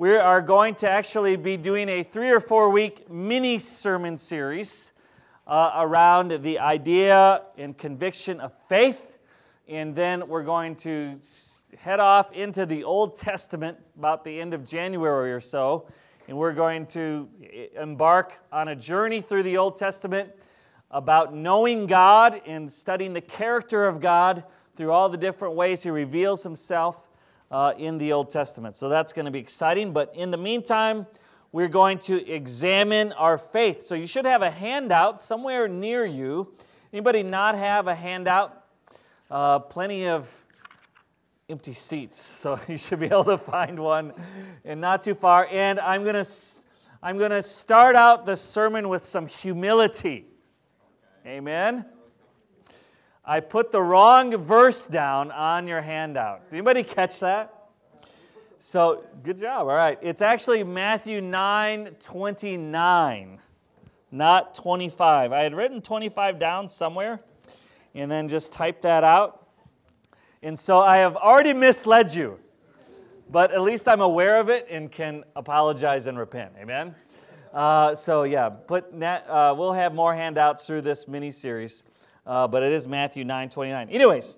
We are going to actually be doing a three or four week mini sermon series uh, around the idea and conviction of faith. And then we're going to head off into the Old Testament about the end of January or so. And we're going to embark on a journey through the Old Testament about knowing God and studying the character of God through all the different ways He reveals Himself uh, in the Old Testament. So that's going to be exciting. But in the meantime, we're going to examine our faith. So you should have a handout somewhere near you. Anybody not have a handout? Uh, plenty of empty seats, so you should be able to find one, and not too far. And I'm gonna I'm gonna start out the sermon with some humility. Amen. I put the wrong verse down on your handout. Did Anybody catch that? So, good job. All right. It's actually Matthew 9 29, not 25. I had written 25 down somewhere and then just typed that out. And so I have already misled you, but at least I'm aware of it and can apologize and repent. Amen? Uh, so, yeah, but uh, we'll have more handouts through this mini series uh, but it is Matthew 9 29. Anyways,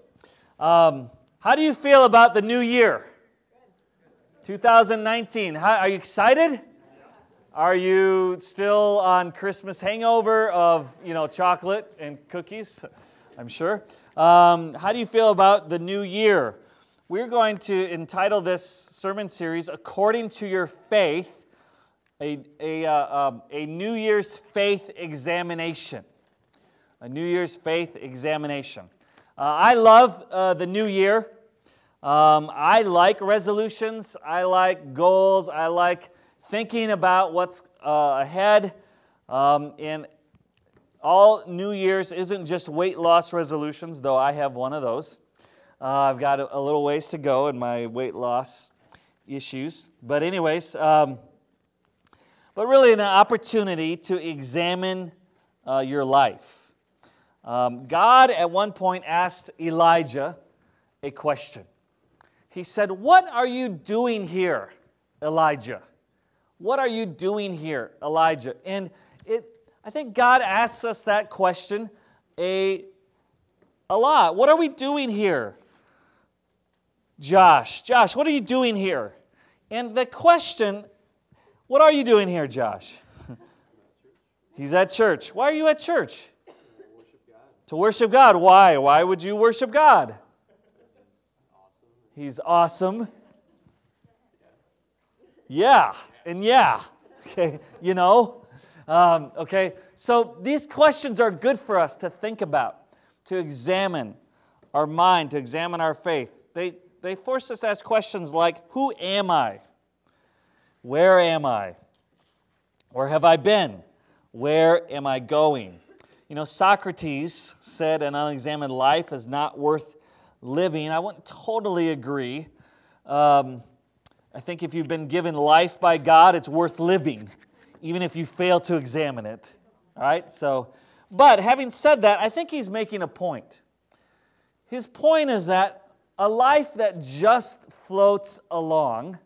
um, how do you feel about the new year? 2019. How, are you excited? Are you still on Christmas hangover of you know chocolate and cookies? I'm sure. Um, how do you feel about the new year? We're going to entitle this sermon series "According to Your Faith," a a, uh, um, a New Year's faith examination a New Year's faith examination. Uh, I love uh, the new year. Um, I like resolutions, I like goals, I like thinking about what's uh, ahead. Um, and all New Year's isn't just weight loss resolutions, though I have one of those. Uh, I've got a, a, little ways to go in my weight loss issues. But, anyways, um, but really an opportunity to examine uh, your life. Um, God at one point asked Elijah a question. He said, What are you doing here, Elijah? What are you doing here, Elijah? And it, I think God asks us that question a, a lot. What are we doing here? Josh, Josh, what are you doing here? And the question, what are you doing here, Josh? He's at church. Why are you at church? To worship God. Why? Why would you worship God? He's awesome. Yeah, and yeah. Okay, you know? Um, okay, so these questions are good for us to think about, to examine our mind, to examine our faith. They, they force us to ask questions like Who am I? Where am I? Where have I been? Where am I going? You know, Socrates said an unexamined life is not worth living. I wouldn't totally agree. Um, I think if you've been given life by God, it's worth living, even if you fail to examine it. All right? So, but having said that, I think he's making a point. His point is that a life that just floats along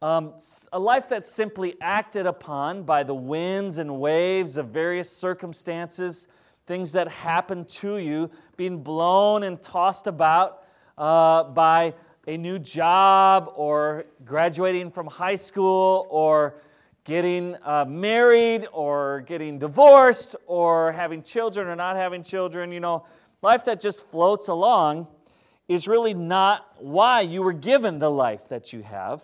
um, a life that's simply acted upon by the winds and waves of various circumstances, things that happen to you, being blown and tossed about uh, by a new job or graduating from high school or getting uh, married or getting divorced or having children or not having children. You know, life that just floats along is really not why you were given the life that you have.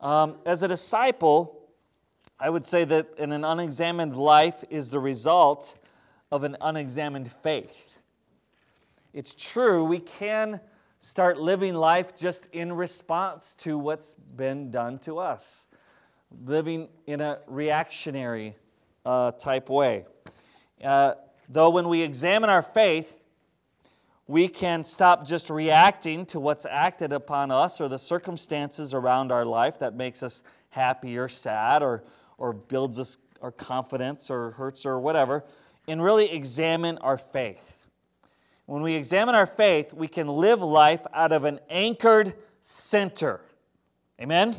Um, as a disciple, I would say that an unexamined life is the result of an unexamined faith. It's true, we can start living life just in response to what's been done to us, living in a reactionary uh, type way. Uh, though, when we examine our faith, we can stop just reacting to what's acted upon us or the circumstances around our life that makes us happy or sad or, or builds us our confidence or hurts or whatever, and really examine our faith. When we examine our faith, we can live life out of an anchored center. Amen?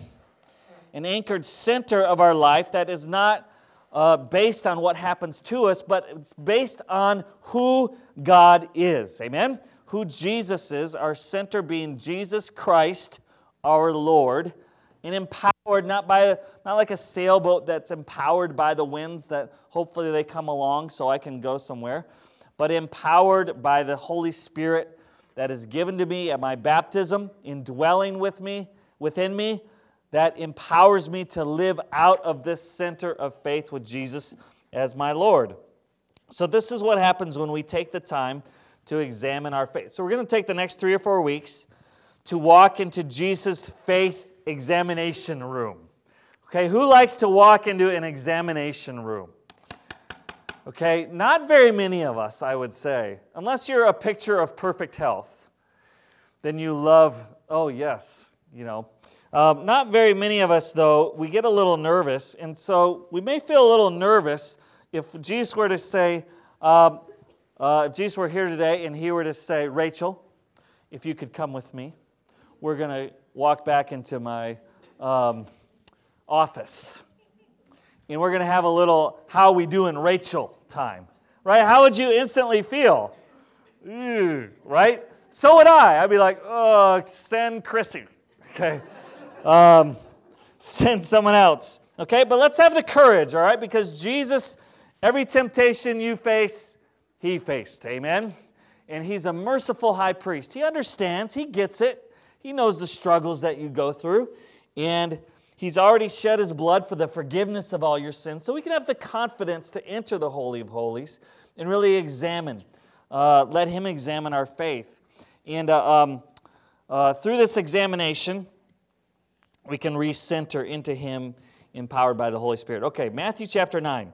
an anchored center of our life that is not uh, based on what happens to us, but it's based on who God is. Amen? Who Jesus is, our center being Jesus Christ, our Lord, and empowered not by not like a sailboat that's empowered by the winds that hopefully they come along so I can go somewhere, but empowered by the Holy Spirit that is given to me at my baptism, indwelling with me, within me, that empowers me to live out of this center of faith with Jesus as my Lord. So, this is what happens when we take the time to examine our faith. So, we're going to take the next three or four weeks to walk into Jesus' faith examination room. Okay, who likes to walk into an examination room? Okay, not very many of us, I would say. Unless you're a picture of perfect health, then you love, oh, yes, you know, um, not very many of us, though, we get a little nervous. And so we may feel a little nervous if Jesus were to say, um, uh, if Jesus were here today and he were to say, Rachel, if you could come with me, we're going to walk back into my um, office. And we're going to have a little how we doing Rachel time. Right? How would you instantly feel? Ew, right? So would I. I'd be like, oh, send Chrissy. Okay um, send someone else. Okay, but let's have the courage, all right? Because Jesus, every temptation you face, he faced. Amen? And he's a merciful high priest. He understands, he gets it, he knows the struggles that you go through. And he's already shed his blood for the forgiveness of all your sins. So we can have the confidence to enter the Holy of Holies and really examine. Uh, let him examine our faith. And uh, um, uh, through this examination, we can recenter into Him empowered by the Holy Spirit. Okay, Matthew chapter 9.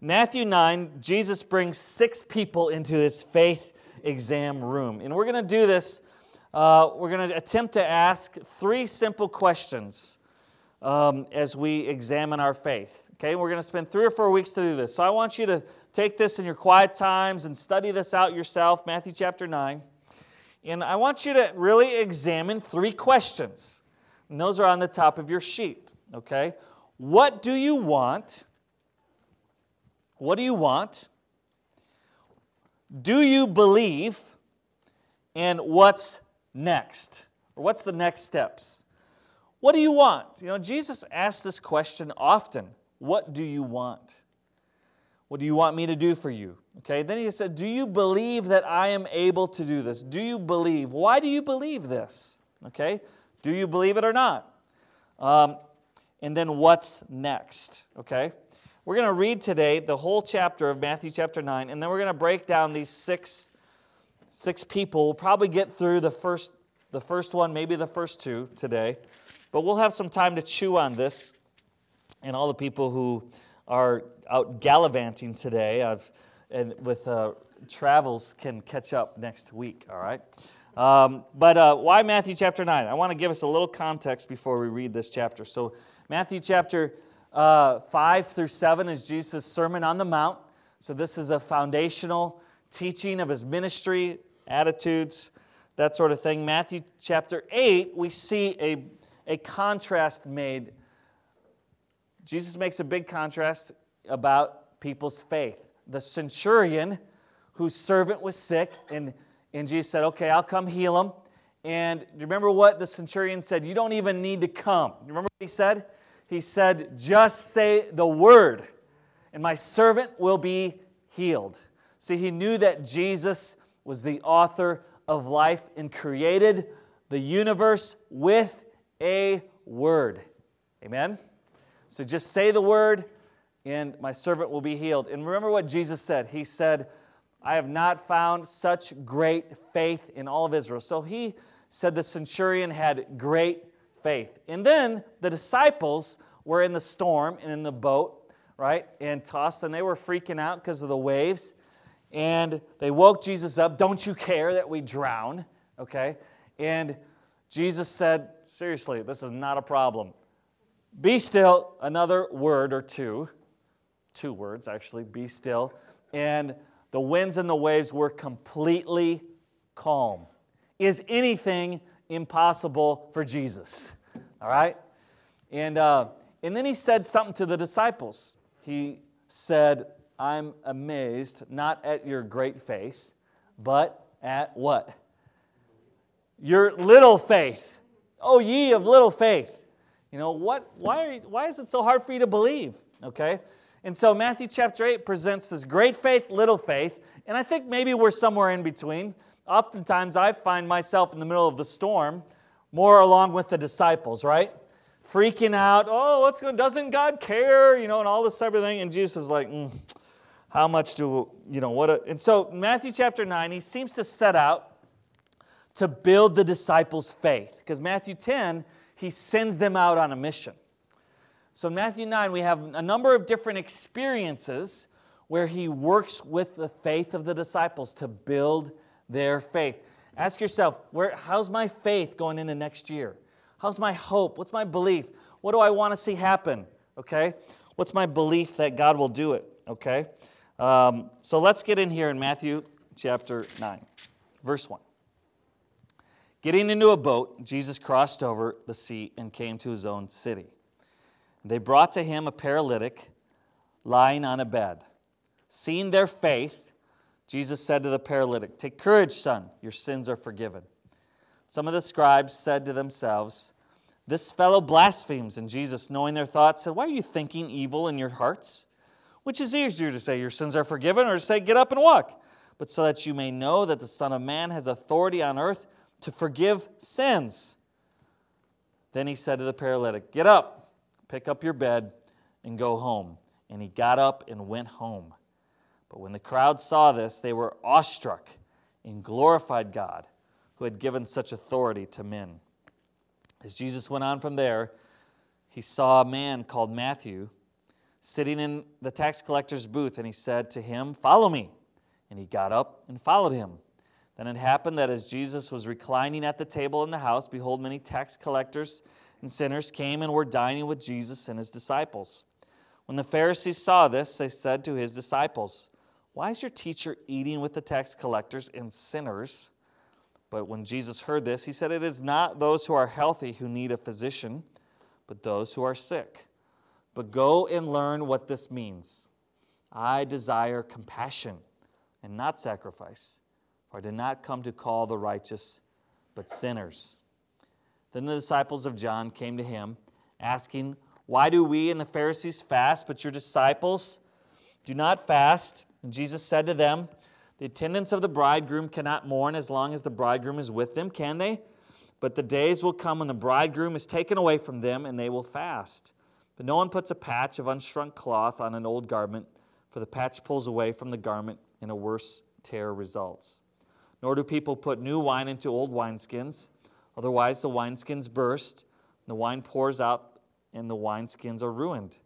Matthew 9, Jesus brings six people into his faith exam room. And we're going to do this. Uh, we're going to attempt to ask three simple questions um, as we examine our faith. Okay, we're going to spend three or four weeks to do this. So I want you to take this in your quiet times and study this out yourself, Matthew chapter 9. And I want you to really examine three questions. And those are on the top of your sheet, okay? What do you want? What do you want? Do you believe? And what's next? Or what's the next steps? What do you want? You know, Jesus asks this question often. What do you want? What do you want me to do for you? Okay, then he said, Do you believe that I am able to do this? Do you believe? Why do you believe this? Okay, do you believe it or not? Um, and then what's next? Okay? We're going to read today the whole chapter of Matthew chapter 9, and then we're going to break down these six, six people. We'll probably get through the first, the first one, maybe the first two today, but we'll have some time to chew on this. And all the people who are out gallivanting today I've, and with uh, travels can catch up next week, all right? Um, but uh, why Matthew chapter 9? I want to give us a little context before we read this chapter. So, Matthew chapter uh, 5 through 7 is Jesus' Sermon on the Mount. So, this is a foundational teaching of his ministry, attitudes, that sort of thing. Matthew chapter 8, we see a, a contrast made. Jesus makes a big contrast about people's faith. The centurion whose servant was sick and and Jesus said, Okay, I'll come heal him. And do you remember what the centurion said? You don't even need to come. Remember what he said? He said, Just say the word, and my servant will be healed. See, he knew that Jesus was the author of life and created the universe with a word. Amen? So just say the word, and my servant will be healed. And remember what Jesus said? He said, I have not found such great faith in all of Israel. So he said the centurion had great faith. And then the disciples were in the storm and in the boat, right? And tossed, and they were freaking out because of the waves. And they woke Jesus up. Don't you care that we drown? Okay? And Jesus said, Seriously, this is not a problem. Be still, another word or two. Two words, actually. Be still. And the winds and the waves were completely calm. Is anything impossible for Jesus? All right? And, uh, and then he said something to the disciples. He said, I'm amazed not at your great faith, but at what? Your little faith. Oh, ye of little faith. You know, what, why, you, why is it so hard for you to believe? Okay? And so Matthew chapter 8 presents this great faith, little faith, and I think maybe we're somewhere in between. Oftentimes I find myself in the middle of the storm, more along with the disciples, right? Freaking out, oh, what's going doesn't God care? You know, and all this type of thing. And Jesus is like, mm, how much do, you know, what? A, and so Matthew chapter 9, he seems to set out to build the disciples' faith. Because Matthew 10, he sends them out on a mission. So in Matthew 9, we have a number of different experiences where he works with the faith of the disciples to build their faith. Ask yourself, where, how's my faith going into next year? How's my hope? What's my belief? What do I want to see happen? Okay? What's my belief that God will do it? Okay? Um, so let's get in here in Matthew chapter 9, verse 1. Getting into a boat, Jesus crossed over the sea and came to his own city. They brought to him a paralytic lying on a bed. Seeing their faith, Jesus said to the paralytic, Take courage, son, your sins are forgiven. Some of the scribes said to themselves, This fellow blasphemes. And Jesus, knowing their thoughts, said, Why are you thinking evil in your hearts? Which is easier to say, Your sins are forgiven, or to say, Get up and walk? But so that you may know that the Son of Man has authority on earth to forgive sins. Then he said to the paralytic, Get up, pick up your bed, and go home. And he got up and went home. But when the crowd saw this, they were awestruck and glorified God, who had given such authority to men. As Jesus went on from there, he saw a man called Matthew sitting in the tax collector's booth, and he said to him, Follow me. And he got up and followed him. Then it happened that as Jesus was reclining at the table in the house, behold, many tax collectors and sinners came and were dining with Jesus and his disciples. When the Pharisees saw this, they said to his disciples, Why is your teacher eating with the tax collectors and sinners? But when Jesus heard this, he said, It is not those who are healthy who need a physician, but those who are sick. But go and learn what this means. I desire compassion and not sacrifice for I did not come to call the righteous, but sinners. Then the disciples of John came to him, asking, Why do we and the Pharisees fast, but your disciples do not fast? And Jesus said to them, The attendants of the bridegroom cannot mourn as long as the bridegroom is with them, can they? But the days will come when the bridegroom is taken away from them, and they will fast. But no one puts a patch of unshrunk cloth on an old garment, for the patch pulls away from the garment, and a worse tear results. Nor do people put new wine into old wineskins. Otherwise, the wineskins burst, the wine pours out, and the wineskins are ruined.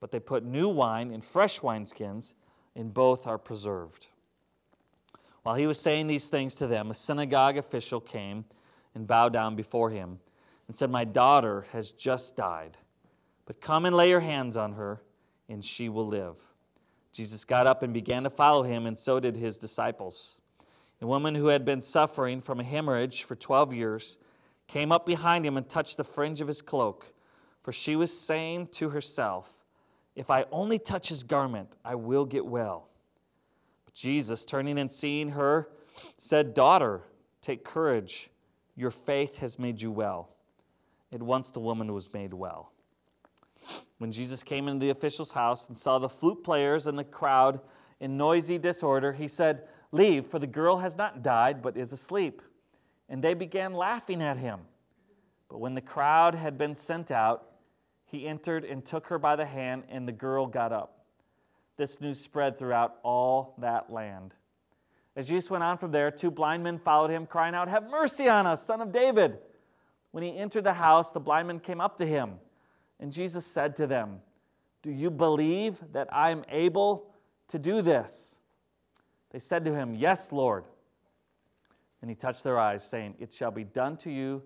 But they put new wine in fresh wineskins, and both are preserved. While he was saying these things to them, a synagogue official came and bowed down before him and said, My daughter has just died, but come and lay your hands on her, and she will live. Jesus got up and began to follow him, and so did his disciples. A woman who had been suffering from a hemorrhage for 12 years came up behind him and touched the fringe of his cloak, for she was saying to herself, If I only touch his garment, I will get well. But Jesus, turning and seeing her, said, Daughter, take courage. Your faith has made you well. At once the woman was made well. When Jesus came into the official's house and saw the flute players and the crowd in noisy disorder, he said, Leave, for the girl has not died, but is asleep. And they began laughing at him. But when the crowd had been sent out, he entered and took her by the hand, and the girl got up. This news spread throughout all that land. As Jesus went on from there, two blind men followed him, crying out, Have mercy on us, son of David. When he entered the house, the blind men came up to him, and Jesus said to them, Do you believe that I am able to do this? They said to him, Yes, Lord. And he touched their eyes, saying, It shall be done to you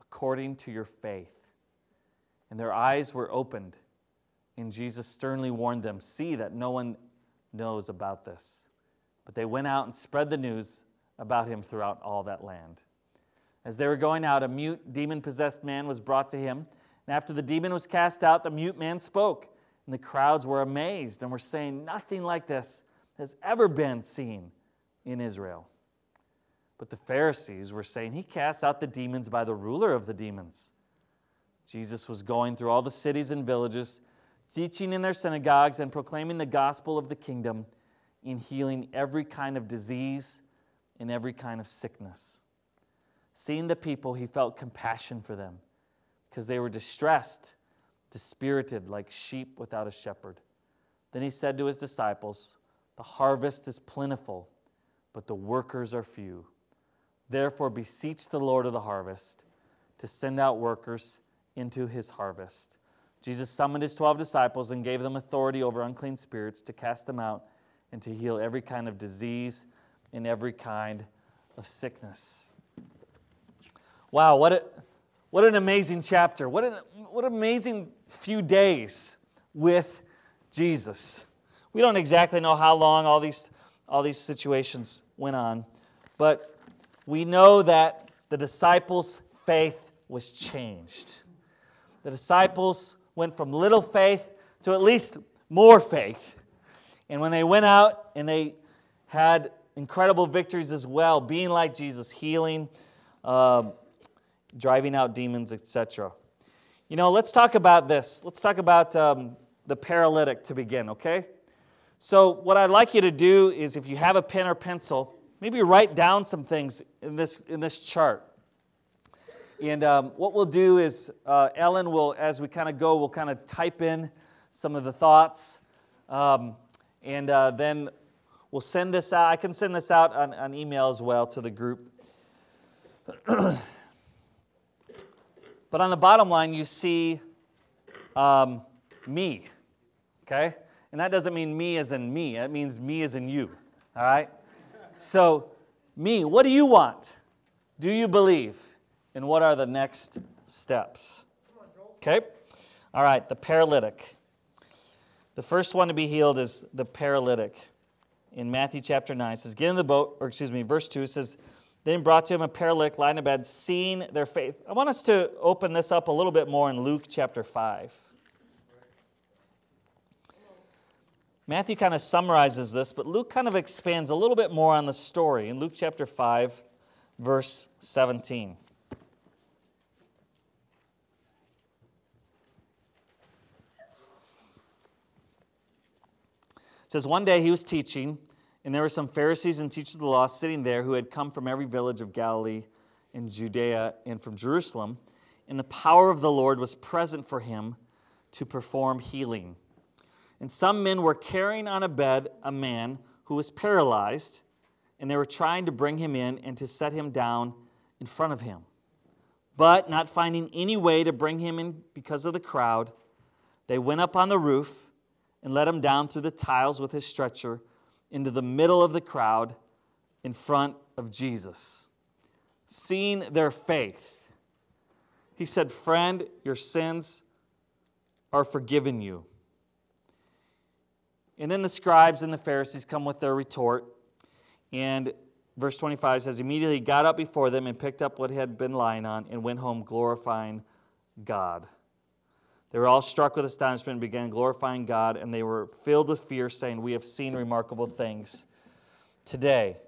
according to your faith. And their eyes were opened, and Jesus sternly warned them, See that no one knows about this. But they went out and spread the news about him throughout all that land. As they were going out, a mute, demon possessed man was brought to him. And And after the demon was cast out, the mute man spoke. And the crowds were amazed and were saying, Nothing like this has ever been seen in Israel. But the Pharisees were saying, He casts out the demons by the ruler of the demons. Jesus was going through all the cities and villages, teaching in their synagogues and proclaiming the gospel of the kingdom in healing every kind of disease and every kind of sickness. Seeing the people, he felt compassion for them because they were distressed, dispirited, like sheep without a shepherd. Then he said to his disciples, The harvest is plentiful, but the workers are few. Therefore, beseech the Lord of the harvest to send out workers into his harvest. Jesus summoned his 12 disciples and gave them authority over unclean spirits to cast them out and to heal every kind of disease and every kind of sickness. Wow, what, a, what an amazing chapter. What an, what amazing few days with Jesus. We don't exactly know how long all these, all these situations went on, but we know that the disciples' faith was changed. The disciples went from little faith to at least more faith. And when they went out and they had incredible victories as well, being like Jesus, healing, uh, driving out demons, etc. You know, let's talk about this. Let's talk about um, the paralytic to begin, okay? So, what I'd like you to do is if you have a pen or pencil, maybe write down some things in this, in this chart. And um, what we'll do is, uh, Ellen will, as we kind of go, we'll kind of type in some of the thoughts. Um, and uh, then we'll send this out. I can send this out on, on email as well to the group. but on the bottom line, you see um, me, okay? And that doesn't mean me as in me, it means me as in you, all right? So, me, what do you want? Do you believe? And what are the next steps? Okay? All right, the paralytic. The first one to be healed is the paralytic. In Matthew chapter 9, it says, Get in the boat, or excuse me, verse 2 says, Then brought to him a paralytic lying in bed, seeing their faith. I want us to open this up a little bit more in Luke chapter 5. Matthew kind of summarizes this, but Luke kind of expands a little bit more on the story in Luke chapter 5, verse 17. It says, One day he was teaching, and there were some Pharisees and teachers of the law sitting there who had come from every village of Galilee and Judea and from Jerusalem, and the power of the Lord was present for him to perform healing. And some men were carrying on a bed a man who was paralyzed, and they were trying to bring him in and to set him down in front of him. But not finding any way to bring him in because of the crowd, they went up on the roof and let him down through the tiles with his stretcher into the middle of the crowd in front of Jesus. Seeing their faith, he said, Friend, your sins are forgiven you. And then the scribes and the Pharisees come with their retort. And verse 25 says, Immediately he got up before them and picked up what he had been lying on and went home glorifying God. They were all struck with astonishment and began glorifying God, and they were filled with fear, saying, We have seen remarkable things today.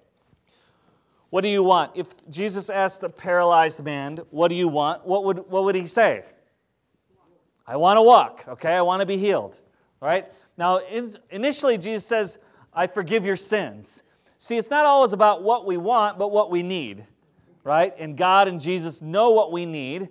What do you want? If Jesus asked the paralyzed man, What do you want? What would, what would he say? I want to walk, okay? I want to be healed, right? Now, initially, Jesus says, I forgive your sins. See, it's not always about what we want, but what we need, right? And God and Jesus know what we need.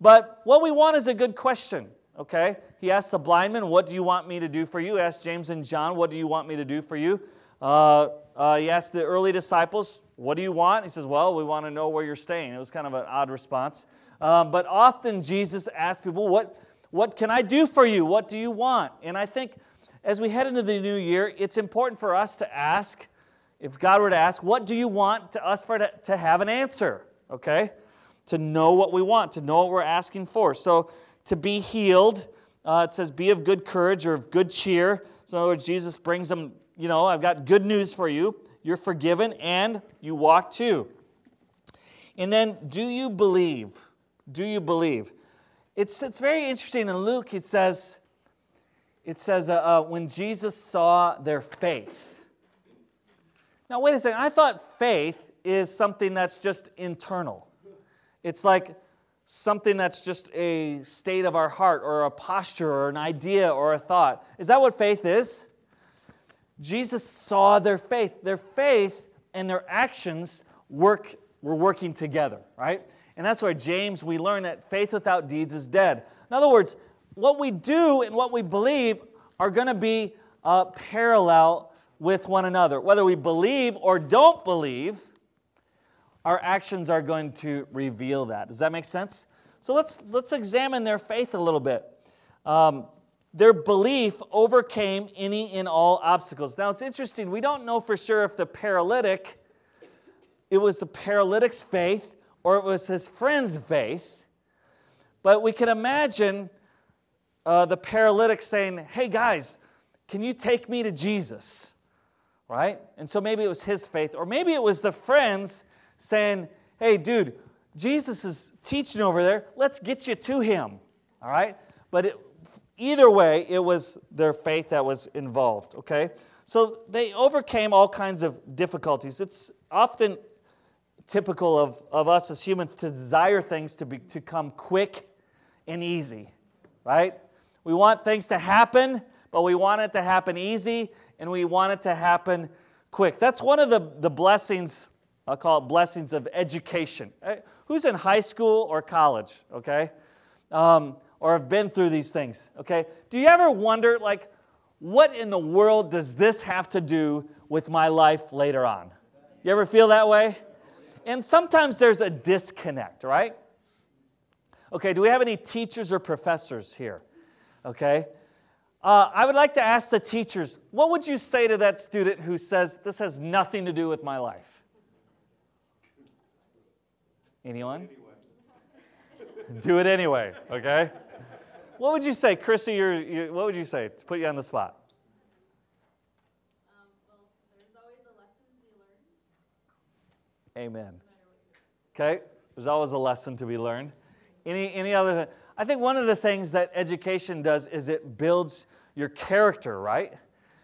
But what we want is a good question, okay? He asked the blind man, What do you want me to do for you? He asked James and John, What do you want me to do for you? Uh, uh, he asked the early disciples, What do you want? He says, Well, we want to know where you're staying. It was kind of an odd response. Um, but often Jesus asked people, what, what can I do for you? What do you want? And I think as we head into the new year, it's important for us to ask, if God were to ask, what do you want to us for to, to have an answer? Okay? To know what we want, to know what we're asking for. So to be healed, uh, it says, be of good courage or of good cheer. So in other words, Jesus brings them, you know, I've got good news for you. You're forgiven and you walk too. And then, do you believe? Do you believe? it's, it's very interesting in Luke, it says, it says, uh, uh, when Jesus saw their faith. Now, wait a second. I thought faith is something that's just internal. It's like something that's just a state of our heart or a posture or an idea or a thought. Is that what faith is? Jesus saw their faith. Their faith and their actions work were working together, right? And that's why James we learn that faith without deeds is dead. In other words, what we do and what we believe are going to be uh, parallel with one another. Whether we believe or don't believe, our actions are going to reveal that. Does that make sense? So let's, let's examine their faith a little bit. Um, their belief overcame any and all obstacles. Now it's interesting, we don't know for sure if the paralytic, it was the paralytic's faith or it was his friend's faith, but we can imagine uh, the paralytic saying, Hey guys, can you take me to Jesus? Right? And so maybe it was his faith, or maybe it was the friends saying, Hey, dude, Jesus is teaching over there. Let's get you to him. All right? But it, either way, it was their faith that was involved. Okay? So they overcame all kinds of difficulties. It's often typical of, of us as humans to desire things to, be, to come quick and easy, right? We want things to happen, but we want it to happen easy and we want it to happen quick. That's one of the, the blessings I'll call it blessings of education. Who's in high school or college, okay? Um, or have been through these things, okay? Do you ever wonder, like, what in the world does this have to do with my life later on? You ever feel that way? And sometimes there's a disconnect, right? Okay, do we have any teachers or professors here? Okay. Uh, I would like to ask the teachers, what would you say to that student who says, This has nothing to do with my life? Anyone? Do it anyway, okay? What would you say, Chrissy? You're, you, what would you say to put you on the spot? Um, Amen. Okay, there's always a lesson to be learned. Any, any other? I think one of the things that education does is it builds your character, right?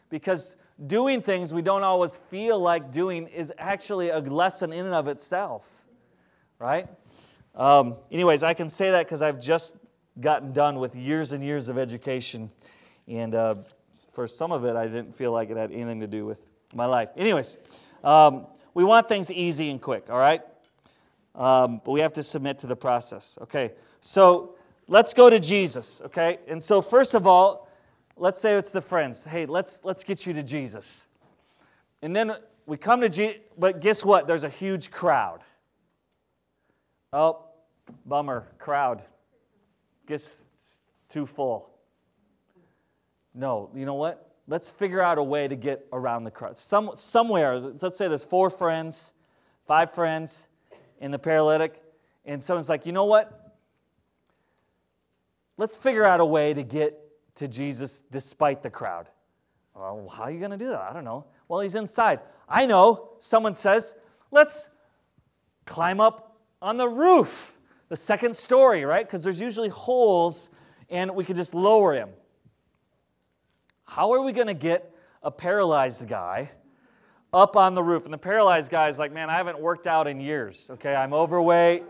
Because doing things we don't always feel like doing is actually a lesson in and of itself right? Um, anyways, I can say that because I've just gotten done with years and years of education. And uh, for some of it, I didn't feel like it had anything to do with my life. Anyways, um, we want things easy and quick, all right? Um, but we have to submit to the process. Okay, so let's go to Jesus, okay? And so, first of all, let's say it's the friends. Hey, let's, let's get you to Jesus. And then we come to Jesus, but guess what? There's a huge crowd. Oh, bummer, crowd. Guess too full. No, you know what? Let's figure out a way to get around the crowd. Some, somewhere, let's say there's four friends, five friends in the paralytic, and someone's like, you know what? Let's figure out a way to get to Jesus despite the crowd. Well, how are you going to do that? I don't know. Well, he's inside. I know. Someone says, let's climb up on the roof, the second story, right? Because there's usually holes and we could just lower him. How are we going to get a paralyzed guy up on the roof? And the paralyzed guy is like, man, I haven't worked out in years, okay? I'm overweight.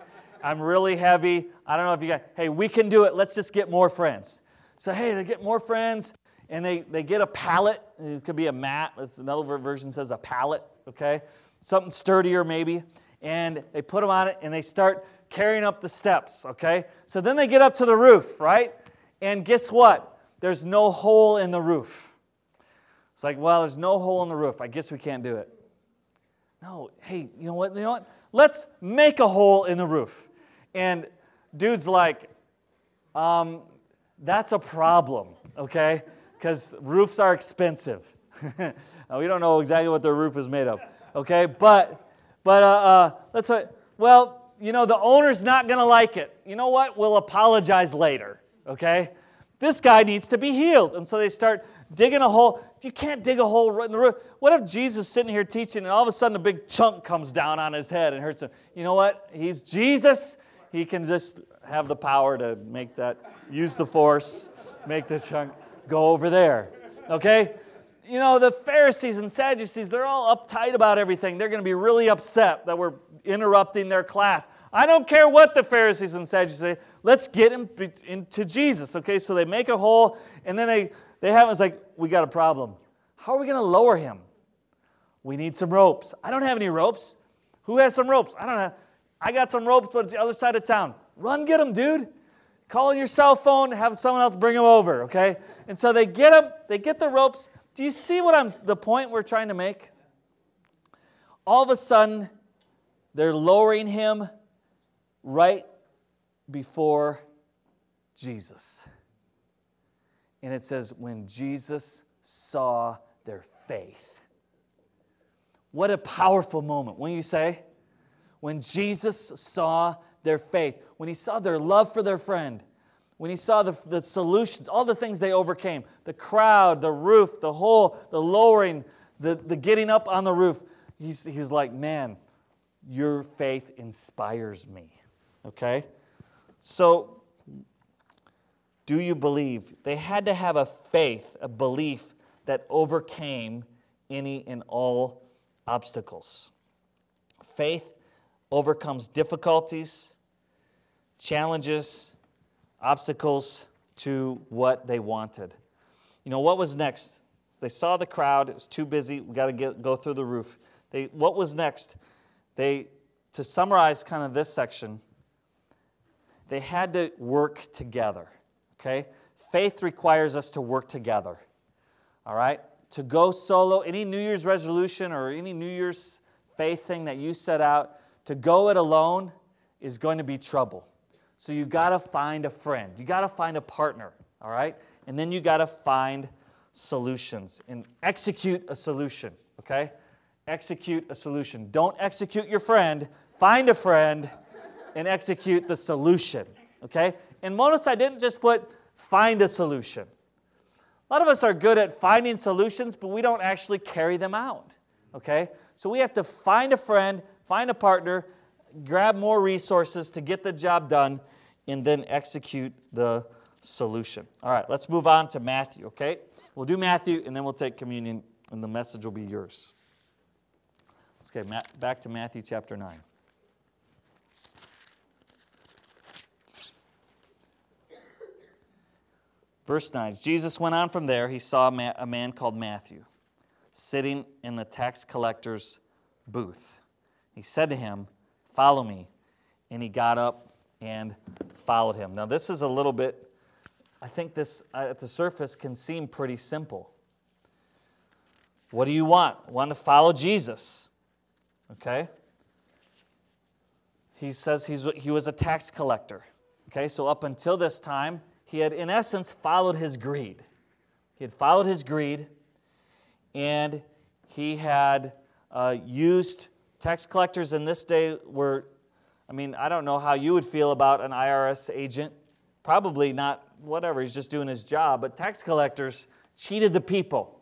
I'm really heavy. I don't know if you got, hey, we can do it. Let's just get more friends. So, hey, they get more friends and they, they get a pallet. It could be a mat. Another version says a pallet, okay? Something sturdier, maybe and they put them on it and they start carrying up the steps, okay? So then they get up to the roof, right? And guess what? There's no hole in the roof. It's like, well, there's no hole in the roof. I guess we can't do it. No, hey, you know what? You know what? Let's make a hole in the roof. And dude's like, um, that's a problem, okay? Because roofs are expensive. we don't know exactly what their roof is made of, okay? But but uh, uh, let's say, well, you know, the owner's not going to like it. You know what? We'll apologize later, okay? This guy needs to be healed. And so they start digging a hole. You can't dig a hole right in the roof. What if Jesus is sitting here teaching and all of a sudden a big chunk comes down on his head and hurts him? You know what? He's Jesus. He can just have the power to make that, use the force, make this chunk go over there. Okay? You know, the Pharisees and Sadducees, they're all uptight about everything. They're going to be really upset that we're interrupting their class. I don't care what the Pharisees and Sadducees say. Let's get him into Jesus. Okay, so they make a hole, and then they, they have it's like, we got a problem. How are we going to lower him? We need some ropes. I don't have any ropes. Who has some ropes? I don't know. I got some ropes, but it's the other side of town. Run, get them, dude. Call your cell phone, have someone else bring them over, okay? And so they get them, they get the ropes. Do you see what I'm the point we're trying to make? All of a sudden, they're lowering him right before Jesus. And it says, when Jesus saw their faith. What a powerful moment, when you say? When Jesus saw their faith, when he saw their love for their friend, when he saw the, the solutions, all the things they overcame the crowd, the roof, the hole, the lowering, the, the getting up on the roof he's, he's like, man, your faith inspires me. Okay? So, do you believe? They had to have a faith, a belief that overcame any and all obstacles. Faith overcomes difficulties, challenges, obstacles to what they wanted. You know, what was next? They saw the crowd, it was too busy, we got to go through the roof. They, what was next? They, to summarize kind of this section, they had to work together. Okay? Faith requires us to work together. All right? to go solo, any New Year's resolution or any New Year's faith thing that you set out, to go it alone is going to be trouble. So you got to find a friend. You got to find a partner, all right? And then you got to find solutions and execute a solution, okay? Execute a solution. Don't execute your friend, find a friend and execute the solution, okay? And notice I didn't just put find a solution. A lot of us are good at finding solutions, but we don't actually carry them out. Okay? So we have to find a friend, find a partner, grab more resources to get the job done, and then execute the solution. All right, let's move on to Matthew, okay? We'll do Matthew, and then we'll take communion, and the message will be yours. Let's get back to Matthew chapter 9. Verse 9 Jesus went on from there. He saw a man called Matthew sitting in the tax collector's booth. He said to him, Follow me. And he got up and followed him. Now, this is a little bit, I think this uh, at the surface can seem pretty simple. What do you want? Want to follow Jesus. Okay? He says he's, he was a tax collector. Okay, so up until this time, he had, in essence, followed his greed. He had followed his greed, and he had uh, used tax collectors in this day were, I mean, I don't know how you would feel about an IRS agent. Probably not, whatever, he's just doing his job. But tax collectors cheated the people.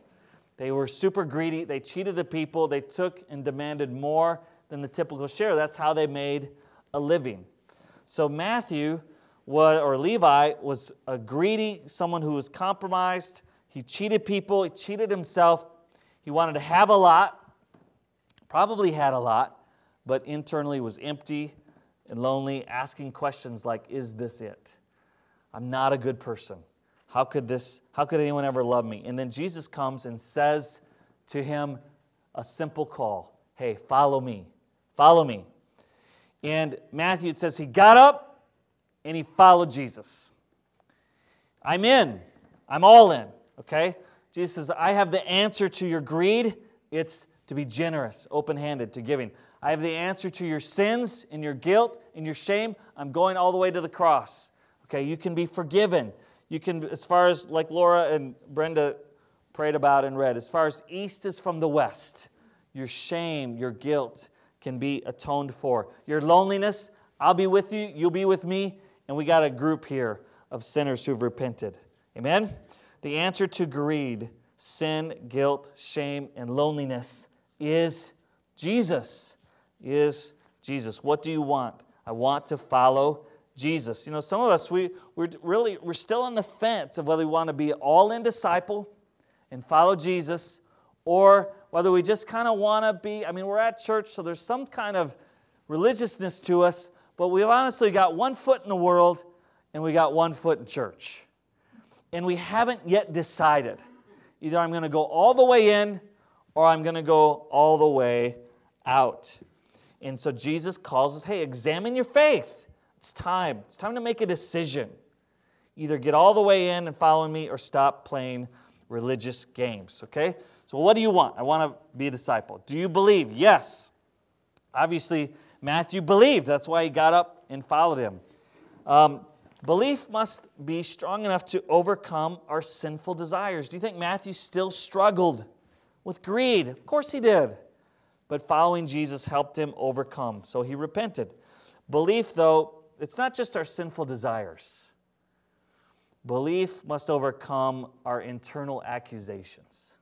They were super greedy. They cheated the people. They took and demanded more than the typical share. That's how they made a living. So Matthew was, or Levi was a greedy, someone who was compromised. He cheated people, he cheated himself. He wanted to have a lot, probably had a lot, but internally was empty and lonely, asking questions like, Is this it? I'm not a good person. How could this, how could anyone ever love me? And then Jesus comes and says to him a simple call Hey, follow me. Follow me. And Matthew, it says he got up and he followed Jesus. I'm in. I'm all in. Okay? Jesus says, I have the answer to your greed. It's to be generous, open handed, to giving. I have the answer to your sins and your guilt and your shame. I'm going all the way to the cross. Okay? You can be forgiven. You can, as far as like Laura and Brenda prayed about and read, as far as east is from the west, your shame, your guilt can be atoned for. Your loneliness, I'll be with you, you'll be with me, and we got a group here of sinners who've repented. Amen? The answer to greed, sin, guilt, shame, and loneliness is Jesus. Is Jesus. What do you want? I want to follow Jesus. You know, some of us, we, we're really, we're still on the fence of whether we want to be all in disciple and follow Jesus or whether we just kind of want to be, I mean, we're at church, so there's some kind of religiousness to us, but we've honestly got one foot in the world and we got one foot in church. And we haven't yet decided. Either I'm going to go all the way in or I'm going to go all the way out. And so Jesus calls us hey, examine your faith. It's time. It's time to make a decision. Either get all the way in and follow me or stop playing religious games, okay? So, what do you want? I want to be a disciple. Do you believe? Yes. Obviously, Matthew believed. That's why he got up and followed him. Um, belief must be strong enough to overcome our sinful desires. Do you think Matthew still struggled with greed? Of course he did but following Jesus helped him overcome. So he repented. Belief, though, it's not just our sinful desires. Belief must overcome our internal accusations.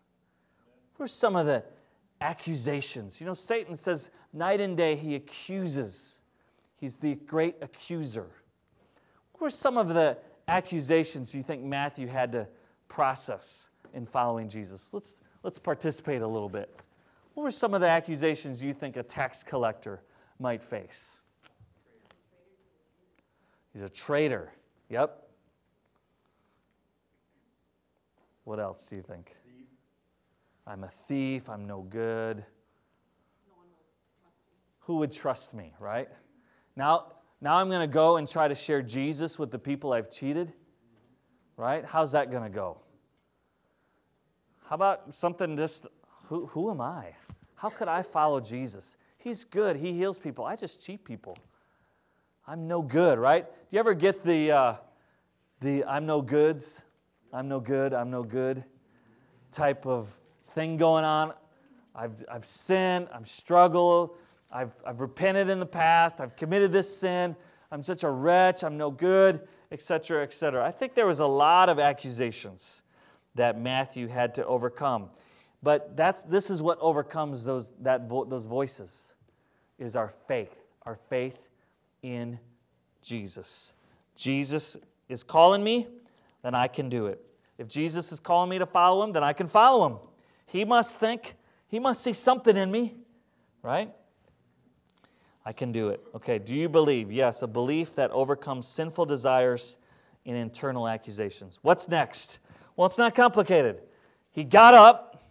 What are some of the accusations? You know, Satan says night and day he accuses, he's the great accuser. What are some of the accusations you think Matthew had to process in following Jesus? Let's, let's participate a little bit. What were some of the accusations you think a tax collector might face? He's a traitor. Yep. What else do you think? Thief. I'm a thief. I'm no good. No Who would trust me, right? Now, now I'm going to go and try to share Jesus with the people I've cheated, right? How's that going to go? How about something just who, who am I? How could I follow Jesus? He's good. He heals people. I just cheat people. I'm no good, right? Do you ever get the, uh, the I'm no goods, I'm no good, I'm no good type of thing going on? I've, I've sinned, I've struggled, I've, I've repented in the past, I've committed this sin, I'm such a wretch, I'm no good, etc., etc. I think there was a lot of accusations that Matthew had to overcome. But that's, this is what overcomes those, that vo- those voices, is our faith, our faith in Jesus. Jesus is calling me, then I can do it. If Jesus is calling me to follow him, then I can follow him. He must think, he must see something in me, right? I can do it. Okay, do you believe? Yes, a belief that overcomes sinful desires and internal accusations. What's next? Well, it's not complicated. He got up,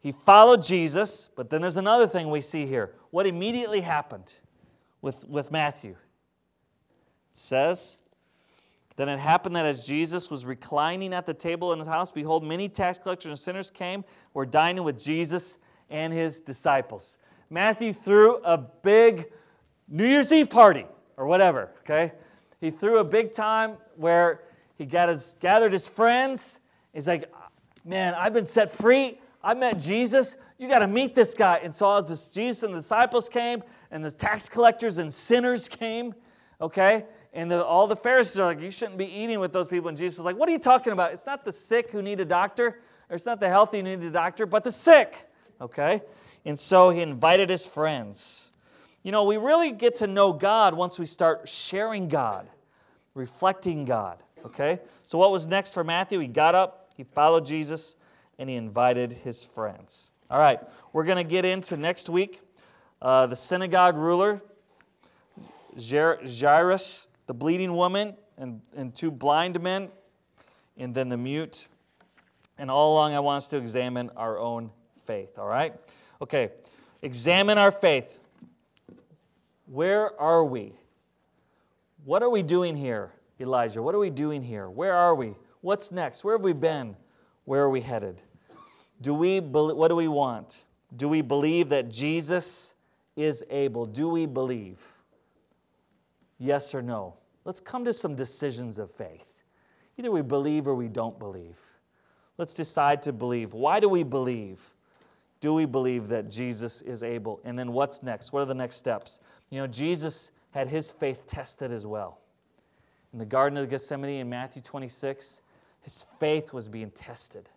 he followed Jesus, but then there's another thing we see here. What immediately happened with, with Matthew? It says, Then it happened that as Jesus was reclining at the table in his house, behold, many tax collectors and sinners came, were dining with Jesus and his disciples. Matthew threw a big New Year's Eve party or whatever, okay? He threw a big time where he gathered his friends. He's like, Man, I've been set free. I met Jesus. You got to meet this guy. And so as this, Jesus and the disciples came, and the tax collectors and sinners came, okay? And the, all the Pharisees are like, you shouldn't be eating with those people. And Jesus is like, what are you talking about? It's not the sick who need a doctor, or it's not the healthy who need a doctor, but the sick, okay? And so he invited his friends. You know, we really get to know God once we start sharing God, reflecting God, okay? So what was next for Matthew? He got up, he followed Jesus and he invited his friends. All right, we're going to get into next week uh, the synagogue ruler, Jairus, the bleeding woman, and, and two blind men, and then the mute. And all along, I want us to examine our own faith, all right? Okay, examine our faith. Where are we? What are we doing here, Elijah? What are we doing here? Where are we? What's next? Where have we been? Where are we headed? Do we, what do we want? Do we believe that Jesus is able? Do we believe? Yes or no? Let's come to some decisions of faith. Either we believe or we don't believe. Let's decide to believe. Why do we believe? Do we believe that Jesus is able? And then what's next? What are the next steps? You know, Jesus had his faith tested as well. In the Garden of Gethsemane in Matthew 26, his faith was being tested.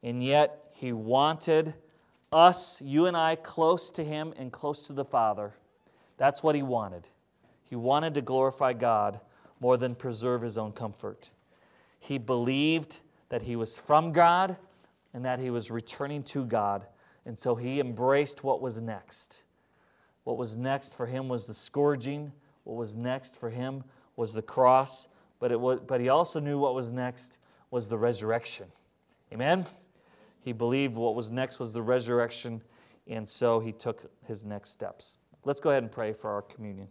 And yet, he wanted us, you and I, close to him and close to the Father. That's what he wanted. He wanted to glorify God more than preserve his own comfort. He believed that he was from God and that he was returning to God. And so he embraced what was next. What was next for him was the scourging. What was next for him was the cross. But, it was, but he also knew what was next was the resurrection. Amen? He believed what was next was the resurrection, and so he took his next steps. Let's go ahead and pray for our communion.